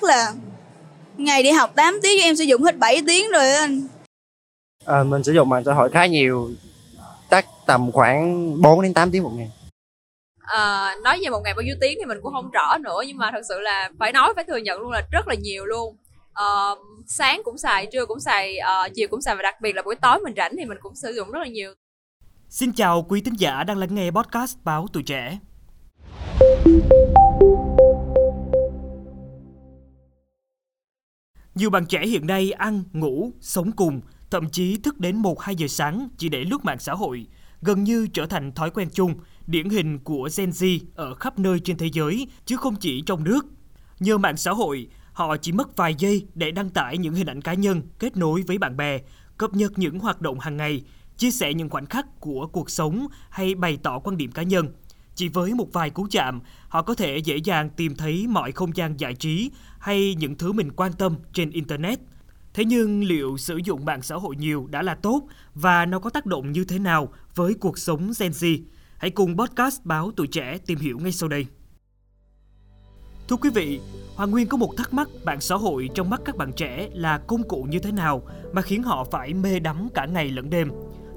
chắc là ngày đi học 8 tiếng em sử dụng hết 7 tiếng rồi anh. À, mình sử dụng mạng xã hội khá nhiều chắc tầm khoảng 4 đến 8 tiếng một ngày. À, nói về một ngày bao nhiêu tiếng thì mình cũng không rõ nữa nhưng mà thật sự là phải nói phải thừa nhận luôn là rất là nhiều luôn. À, sáng cũng xài trưa cũng xài à, chiều cũng xài và đặc biệt là buổi tối mình rảnh thì mình cũng sử dụng rất là nhiều. Xin chào quý tín giả đang lắng nghe podcast báo tuổi trẻ. Nhiều bạn trẻ hiện nay ăn, ngủ, sống cùng, thậm chí thức đến 1-2 giờ sáng chỉ để lướt mạng xã hội, gần như trở thành thói quen chung, điển hình của Gen Z ở khắp nơi trên thế giới, chứ không chỉ trong nước. Nhờ mạng xã hội, họ chỉ mất vài giây để đăng tải những hình ảnh cá nhân, kết nối với bạn bè, cập nhật những hoạt động hàng ngày, chia sẻ những khoảnh khắc của cuộc sống hay bày tỏ quan điểm cá nhân. Chỉ với một vài cú chạm, họ có thể dễ dàng tìm thấy mọi không gian giải trí hay những thứ mình quan tâm trên Internet. Thế nhưng liệu sử dụng mạng xã hội nhiều đã là tốt và nó có tác động như thế nào với cuộc sống Gen Z? Hãy cùng podcast báo tuổi trẻ tìm hiểu ngay sau đây. Thưa quý vị, Hoàng Nguyên có một thắc mắc mạng xã hội trong mắt các bạn trẻ là công cụ như thế nào mà khiến họ phải mê đắm cả ngày lẫn đêm.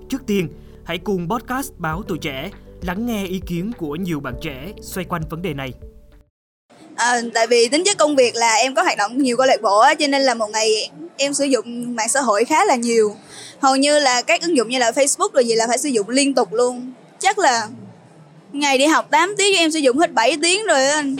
Trước tiên, hãy cùng podcast báo tuổi trẻ lắng nghe ý kiến của nhiều bạn trẻ xoay quanh vấn đề này. À, tại vì tính chất công việc là em có hoạt động nhiều câu lạc bộ cho nên là một ngày em sử dụng mạng xã hội khá là nhiều. Hầu như là các ứng dụng như là Facebook rồi gì là phải sử dụng liên tục luôn. Chắc là ngày đi học 8 tiếng em sử dụng hết 7 tiếng rồi anh.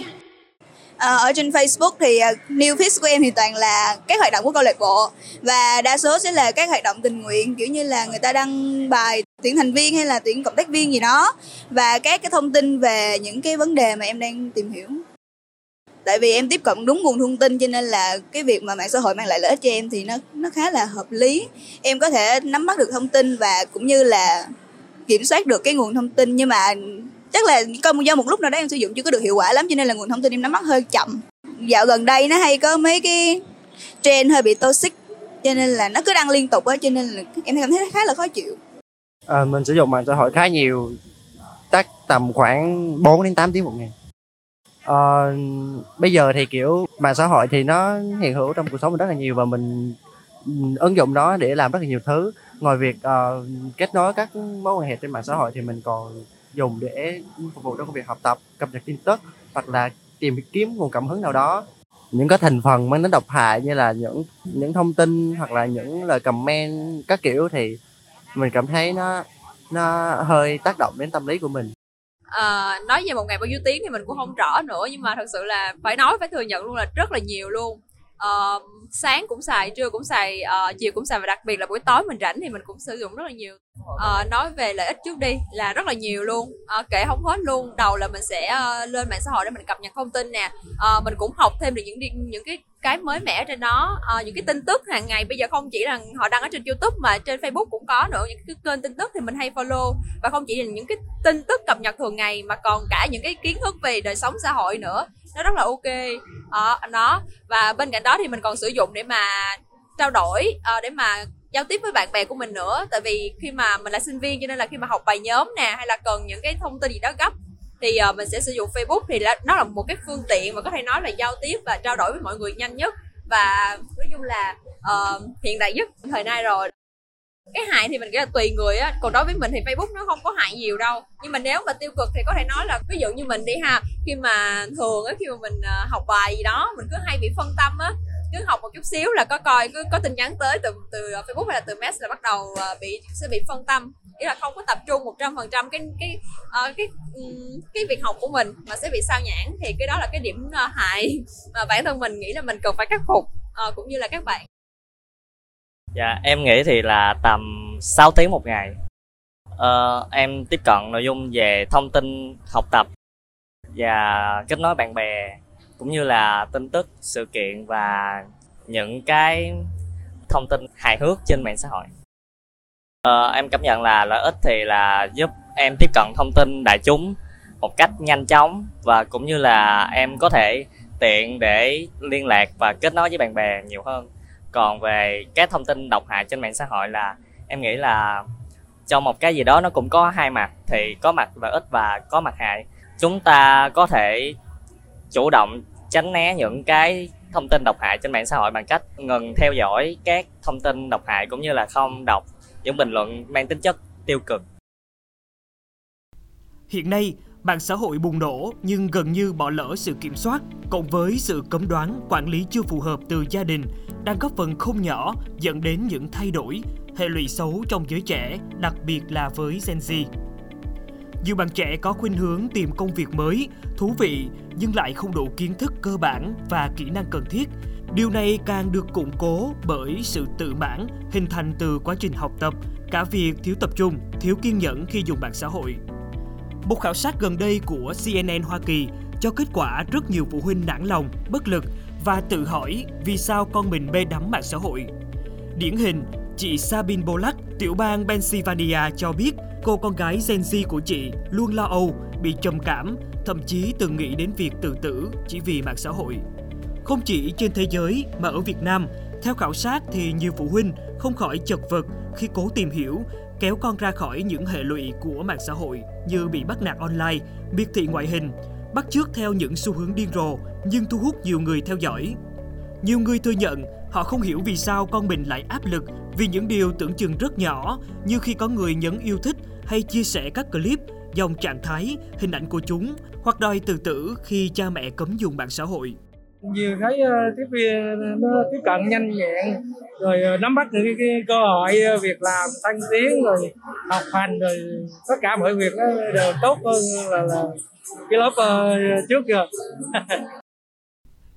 À, ở trên Facebook thì ờ, new feed của em thì toàn là các hoạt động của câu lạc bộ và đa số sẽ là các hoạt động tình nguyện kiểu như là người ta đăng bài tuyển thành viên hay là tuyển cộng tác viên gì đó. Và các cái thông tin về những cái vấn đề mà em đang tìm hiểu. Tại vì em tiếp cận đúng nguồn thông tin cho nên là cái việc mà mạng xã hội mang lại lợi ích cho em thì nó nó khá là hợp lý. Em có thể nắm bắt được thông tin và cũng như là kiểm soát được cái nguồn thông tin. Nhưng mà chắc là có do một lúc nào đó em sử dụng chưa có được hiệu quả lắm cho nên là nguồn thông tin em nắm bắt hơi chậm. Dạo gần đây nó hay có mấy cái trend hơi bị toxic cho nên là nó cứ đăng liên tục á, cho nên là em cảm thấy khá là khó chịu à, mình sử dụng mạng xã hội khá nhiều chắc tầm khoảng 4 đến 8 tiếng một ngày. À, bây giờ thì kiểu mạng xã hội thì nó hiện hữu trong cuộc sống mình rất là nhiều và mình ứng dụng nó để làm rất là nhiều thứ. Ngoài việc uh, kết nối các mối quan hệ trên mạng xã hội thì mình còn dùng để phục vụ cho công việc học tập cập nhật tin tức hoặc là tìm kiếm nguồn cảm hứng nào đó. Những cái thành phần mang đến độc hại như là những những thông tin hoặc là những lời comment các kiểu thì mình cảm thấy nó nó hơi tác động đến tâm lý của mình. À, nói về một ngày bao nhiêu tiếng thì mình cũng không rõ nữa nhưng mà thật sự là phải nói phải thừa nhận luôn là rất là nhiều luôn uh, sáng cũng xài trưa cũng xài uh, chiều cũng xài và đặc biệt là buổi tối mình rảnh thì mình cũng sử dụng rất là nhiều. Uh, nói về lợi ích trước đi là rất là nhiều luôn. Uh, kể không hết luôn đầu là mình sẽ uh, lên mạng xã hội để mình cập nhật thông tin nè. Uh, mình cũng học thêm được những những cái cái mới mẻ trên đó. Uh, những cái tin tức hàng ngày bây giờ không chỉ là họ đăng ở trên youtube mà trên facebook cũng có nữa những cái kênh tin tức thì mình hay follow. Và không chỉ là những cái tin tức cập nhật thường ngày mà còn cả những cái kiến thức về đời sống xã hội nữa nó rất là ok. Đó, à, nó. Và bên cạnh đó thì mình còn sử dụng để mà trao đổi à, để mà giao tiếp với bạn bè của mình nữa. Tại vì khi mà mình là sinh viên cho nên là khi mà học bài nhóm nè hay là cần những cái thông tin gì đó gấp thì uh, mình sẽ sử dụng Facebook thì là, nó là một cái phương tiện mà có thể nói là giao tiếp và trao đổi với mọi người nhanh nhất. Và nói chung là uh, hiện đại nhất thời nay rồi cái hại thì mình nghĩ là tùy người á. Còn đối với mình thì facebook nó không có hại nhiều đâu. Nhưng mà nếu mà tiêu cực thì có thể nói là ví dụ như mình đi ha khi mà thường á khi mà mình ờ, học bài gì đó mình cứ hay bị phân tâm á. Cứ học một chút xíu là có coi cứ có tin nhắn tới từ từ ờ, facebook hay là từ mess là bắt đầu ờ, bị sẽ bị phân tâm. Nghĩa là không có tập trung một trăm phần trăm cái cái uh, cái cái việc học của mình mà sẽ bị sao nhãn thì cái đó là cái điểm uh, hại mà bản thân mình nghĩ là mình cần phải khắc phục uh, cũng như là các bạn. Dạ, em nghĩ thì là tầm 6 tiếng một ngày. Ờ, em tiếp cận nội dung về thông tin học tập và kết nối bạn bè cũng như là tin tức, sự kiện và những cái thông tin hài hước trên mạng xã hội. Ờ, em cảm nhận là lợi ích thì là giúp em tiếp cận thông tin đại chúng một cách nhanh chóng và cũng như là em có thể tiện để liên lạc và kết nối với bạn bè nhiều hơn còn về các thông tin độc hại trên mạng xã hội là em nghĩ là trong một cái gì đó nó cũng có hai mặt thì có mặt lợi ích và có mặt hại chúng ta có thể chủ động tránh né những cái thông tin độc hại trên mạng xã hội bằng cách ngừng theo dõi các thông tin độc hại cũng như là không đọc những bình luận mang tính chất tiêu cực. Hiện nay, mạng xã hội bùng nổ nhưng gần như bỏ lỡ sự kiểm soát, cộng với sự cấm đoán, quản lý chưa phù hợp từ gia đình đang góp phần không nhỏ dẫn đến những thay đổi, hệ lụy xấu trong giới trẻ, đặc biệt là với Gen Z. Nhiều bạn trẻ có khuynh hướng tìm công việc mới, thú vị nhưng lại không đủ kiến thức cơ bản và kỹ năng cần thiết. Điều này càng được củng cố bởi sự tự mãn hình thành từ quá trình học tập, cả việc thiếu tập trung, thiếu kiên nhẫn khi dùng mạng xã hội. Một khảo sát gần đây của CNN Hoa Kỳ cho kết quả rất nhiều phụ huynh nản lòng, bất lực và tự hỏi vì sao con mình mê đắm mạng xã hội. Điển hình, chị Sabine Bolak, tiểu bang Pennsylvania cho biết cô con gái Gen Z của chị luôn lo âu, bị trầm cảm, thậm chí từng nghĩ đến việc tự tử chỉ vì mạng xã hội. Không chỉ trên thế giới mà ở Việt Nam, theo khảo sát thì nhiều phụ huynh không khỏi chật vật khi cố tìm hiểu, kéo con ra khỏi những hệ lụy của mạng xã hội như bị bắt nạt online, biệt thị ngoại hình, bắt chước theo những xu hướng điên rồ nhưng thu hút nhiều người theo dõi. Nhiều người thừa nhận họ không hiểu vì sao con mình lại áp lực vì những điều tưởng chừng rất nhỏ như khi có người nhấn yêu thích hay chia sẻ các clip, dòng trạng thái, hình ảnh của chúng hoặc đòi tự tử khi cha mẹ cấm dùng mạng xã hội. Nhiều thấy ờ, tiếp tiếp nó tiếp cận nhanh nhẹn rồi ờ, nắm bắt những cái, cái cơ hội ờ, việc làm tăng tiến rồi học hành rồi tất cả mọi việc nó đều tốt hơn là, là cái lớp uh, trước kìa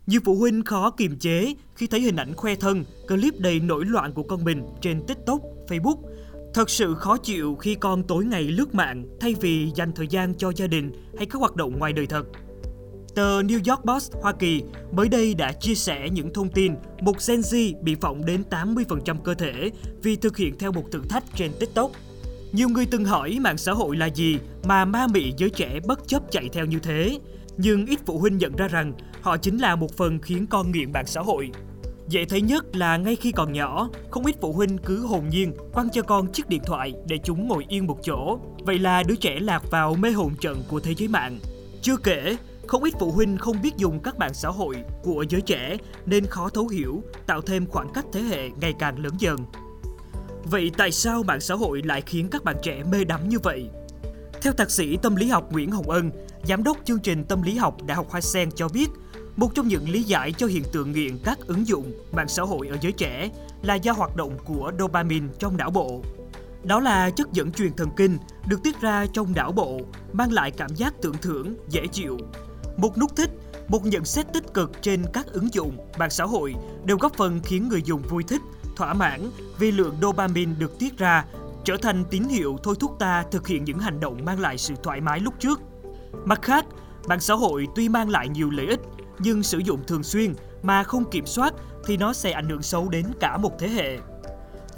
Nhiều phụ huynh khó kiềm chế khi thấy hình ảnh khoe thân, clip đầy nổi loạn của con mình trên TikTok, Facebook. Thật sự khó chịu khi con tối ngày lướt mạng thay vì dành thời gian cho gia đình hay các hoạt động ngoài đời thật. Tờ New York Post Hoa Kỳ mới đây đã chia sẻ những thông tin một Gen Z bị phỏng đến 80% cơ thể vì thực hiện theo một thử thách trên TikTok. Nhiều người từng hỏi mạng xã hội là gì mà ma mị giới trẻ bất chấp chạy theo như thế. Nhưng ít phụ huynh nhận ra rằng họ chính là một phần khiến con nghiện mạng xã hội. Dễ thấy nhất là ngay khi còn nhỏ, không ít phụ huynh cứ hồn nhiên quăng cho con chiếc điện thoại để chúng ngồi yên một chỗ. Vậy là đứa trẻ lạc vào mê hồn trận của thế giới mạng. Chưa kể, không ít phụ huynh không biết dùng các mạng xã hội của giới trẻ nên khó thấu hiểu, tạo thêm khoảng cách thế hệ ngày càng lớn dần. Vậy tại sao mạng xã hội lại khiến các bạn trẻ mê đắm như vậy? Theo thạc sĩ tâm lý học Nguyễn Hồng Ân, giám đốc chương trình tâm lý học Đại học Hoa Sen cho biết, một trong những lý giải cho hiện tượng nghiện các ứng dụng mạng xã hội ở giới trẻ là do hoạt động của dopamine trong não bộ. Đó là chất dẫn truyền thần kinh được tiết ra trong não bộ, mang lại cảm giác tưởng thưởng, dễ chịu. Một nút thích, một nhận xét tích cực trên các ứng dụng mạng xã hội đều góp phần khiến người dùng vui thích, thỏa mãn vì lượng dopamine được tiết ra trở thành tín hiệu thôi thúc ta thực hiện những hành động mang lại sự thoải mái lúc trước. Mặt khác, mạng xã hội tuy mang lại nhiều lợi ích, nhưng sử dụng thường xuyên mà không kiểm soát thì nó sẽ ảnh hưởng xấu đến cả một thế hệ.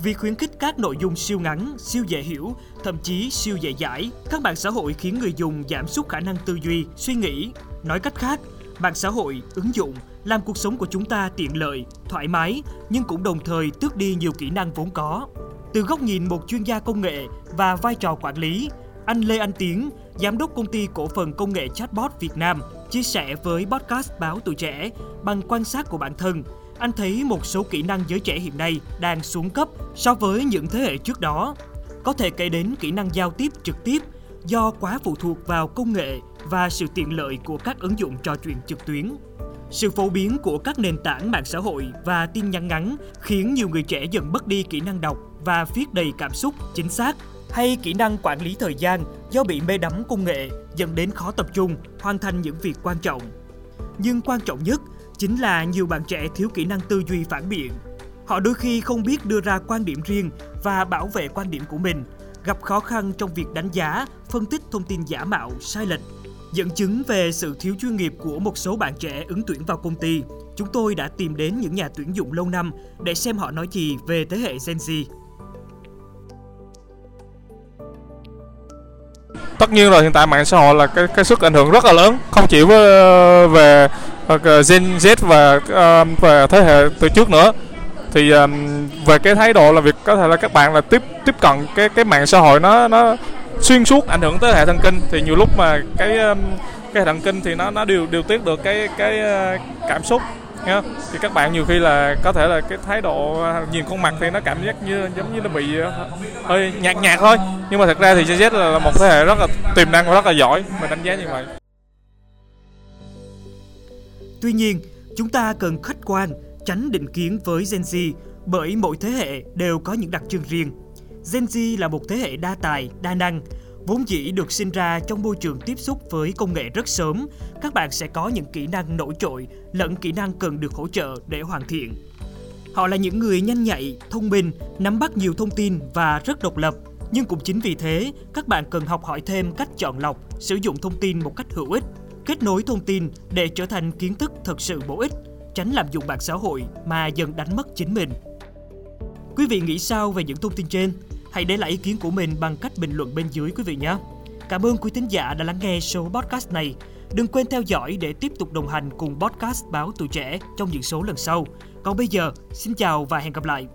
Vì khuyến khích các nội dung siêu ngắn, siêu dễ hiểu, thậm chí siêu dễ giải, các mạng xã hội khiến người dùng giảm sút khả năng tư duy, suy nghĩ. Nói cách khác, mạng xã hội, ứng dụng làm cuộc sống của chúng ta tiện lợi, thoải mái nhưng cũng đồng thời tước đi nhiều kỹ năng vốn có. Từ góc nhìn một chuyên gia công nghệ và vai trò quản lý, anh Lê Anh Tiến, giám đốc công ty cổ phần công nghệ chatbot Việt Nam, chia sẻ với podcast Báo Tuổi Trẻ bằng quan sát của bản thân, anh thấy một số kỹ năng giới trẻ hiện nay đang xuống cấp so với những thế hệ trước đó. Có thể kể đến kỹ năng giao tiếp trực tiếp do quá phụ thuộc vào công nghệ và sự tiện lợi của các ứng dụng trò chuyện trực tuyến. Sự phổ biến của các nền tảng mạng xã hội và tin nhắn ngắn khiến nhiều người trẻ dần mất đi kỹ năng đọc và viết đầy cảm xúc chính xác hay kỹ năng quản lý thời gian do bị mê đắm công nghệ dẫn đến khó tập trung hoàn thành những việc quan trọng. Nhưng quan trọng nhất chính là nhiều bạn trẻ thiếu kỹ năng tư duy phản biện. Họ đôi khi không biết đưa ra quan điểm riêng và bảo vệ quan điểm của mình, gặp khó khăn trong việc đánh giá, phân tích thông tin giả mạo, sai lệch. Dẫn chứng về sự thiếu chuyên nghiệp của một số bạn trẻ ứng tuyển vào công ty, chúng tôi đã tìm đến những nhà tuyển dụng lâu năm để xem họ nói gì về thế hệ Gen Z. tất nhiên rồi hiện tại mạng xã hội là cái cái sức ảnh hưởng rất là lớn không chỉ với ờ, về ờ, Gen Z và ờ, về thế hệ từ trước nữa thì về cái thái độ là việc có thể là các bạn là tiếp tiếp cận cái cái mạng xã hội nó nó xuyên suốt ảnh hưởng tới hệ thần kinh thì nhiều lúc mà cái um, cái hệ thần kinh thì nó nó điều điều tiết được cái cái uh, cảm xúc nhá thì các bạn nhiều khi là có thể là cái thái độ uh, nhìn khuôn mặt thì nó cảm giác như giống như nó bị uh, hơi nhạt nhạt thôi. Nhưng mà thật ra thì Gen Z là một thế hệ rất là tiềm năng và rất là giỏi mình đánh giá như vậy. Tuy nhiên, chúng ta cần khách quan, tránh định kiến với Gen Z bởi mỗi thế hệ đều có những đặc trưng riêng. Gen Z là một thế hệ đa tài, đa năng, vốn dĩ được sinh ra trong môi trường tiếp xúc với công nghệ rất sớm, các bạn sẽ có những kỹ năng nổi trội lẫn kỹ năng cần được hỗ trợ để hoàn thiện. Họ là những người nhanh nhạy, thông minh, nắm bắt nhiều thông tin và rất độc lập. Nhưng cũng chính vì thế, các bạn cần học hỏi thêm cách chọn lọc, sử dụng thông tin một cách hữu ích, kết nối thông tin để trở thành kiến thức thật sự bổ ích, tránh lạm dụng mạng xã hội mà dần đánh mất chính mình. Quý vị nghĩ sao về những thông tin trên? Hãy để lại ý kiến của mình bằng cách bình luận bên dưới quý vị nhé. Cảm ơn quý thính giả đã lắng nghe số podcast này. Đừng quên theo dõi để tiếp tục đồng hành cùng podcast Báo Tuổi Trẻ trong những số lần sau. Còn bây giờ, xin chào và hẹn gặp lại.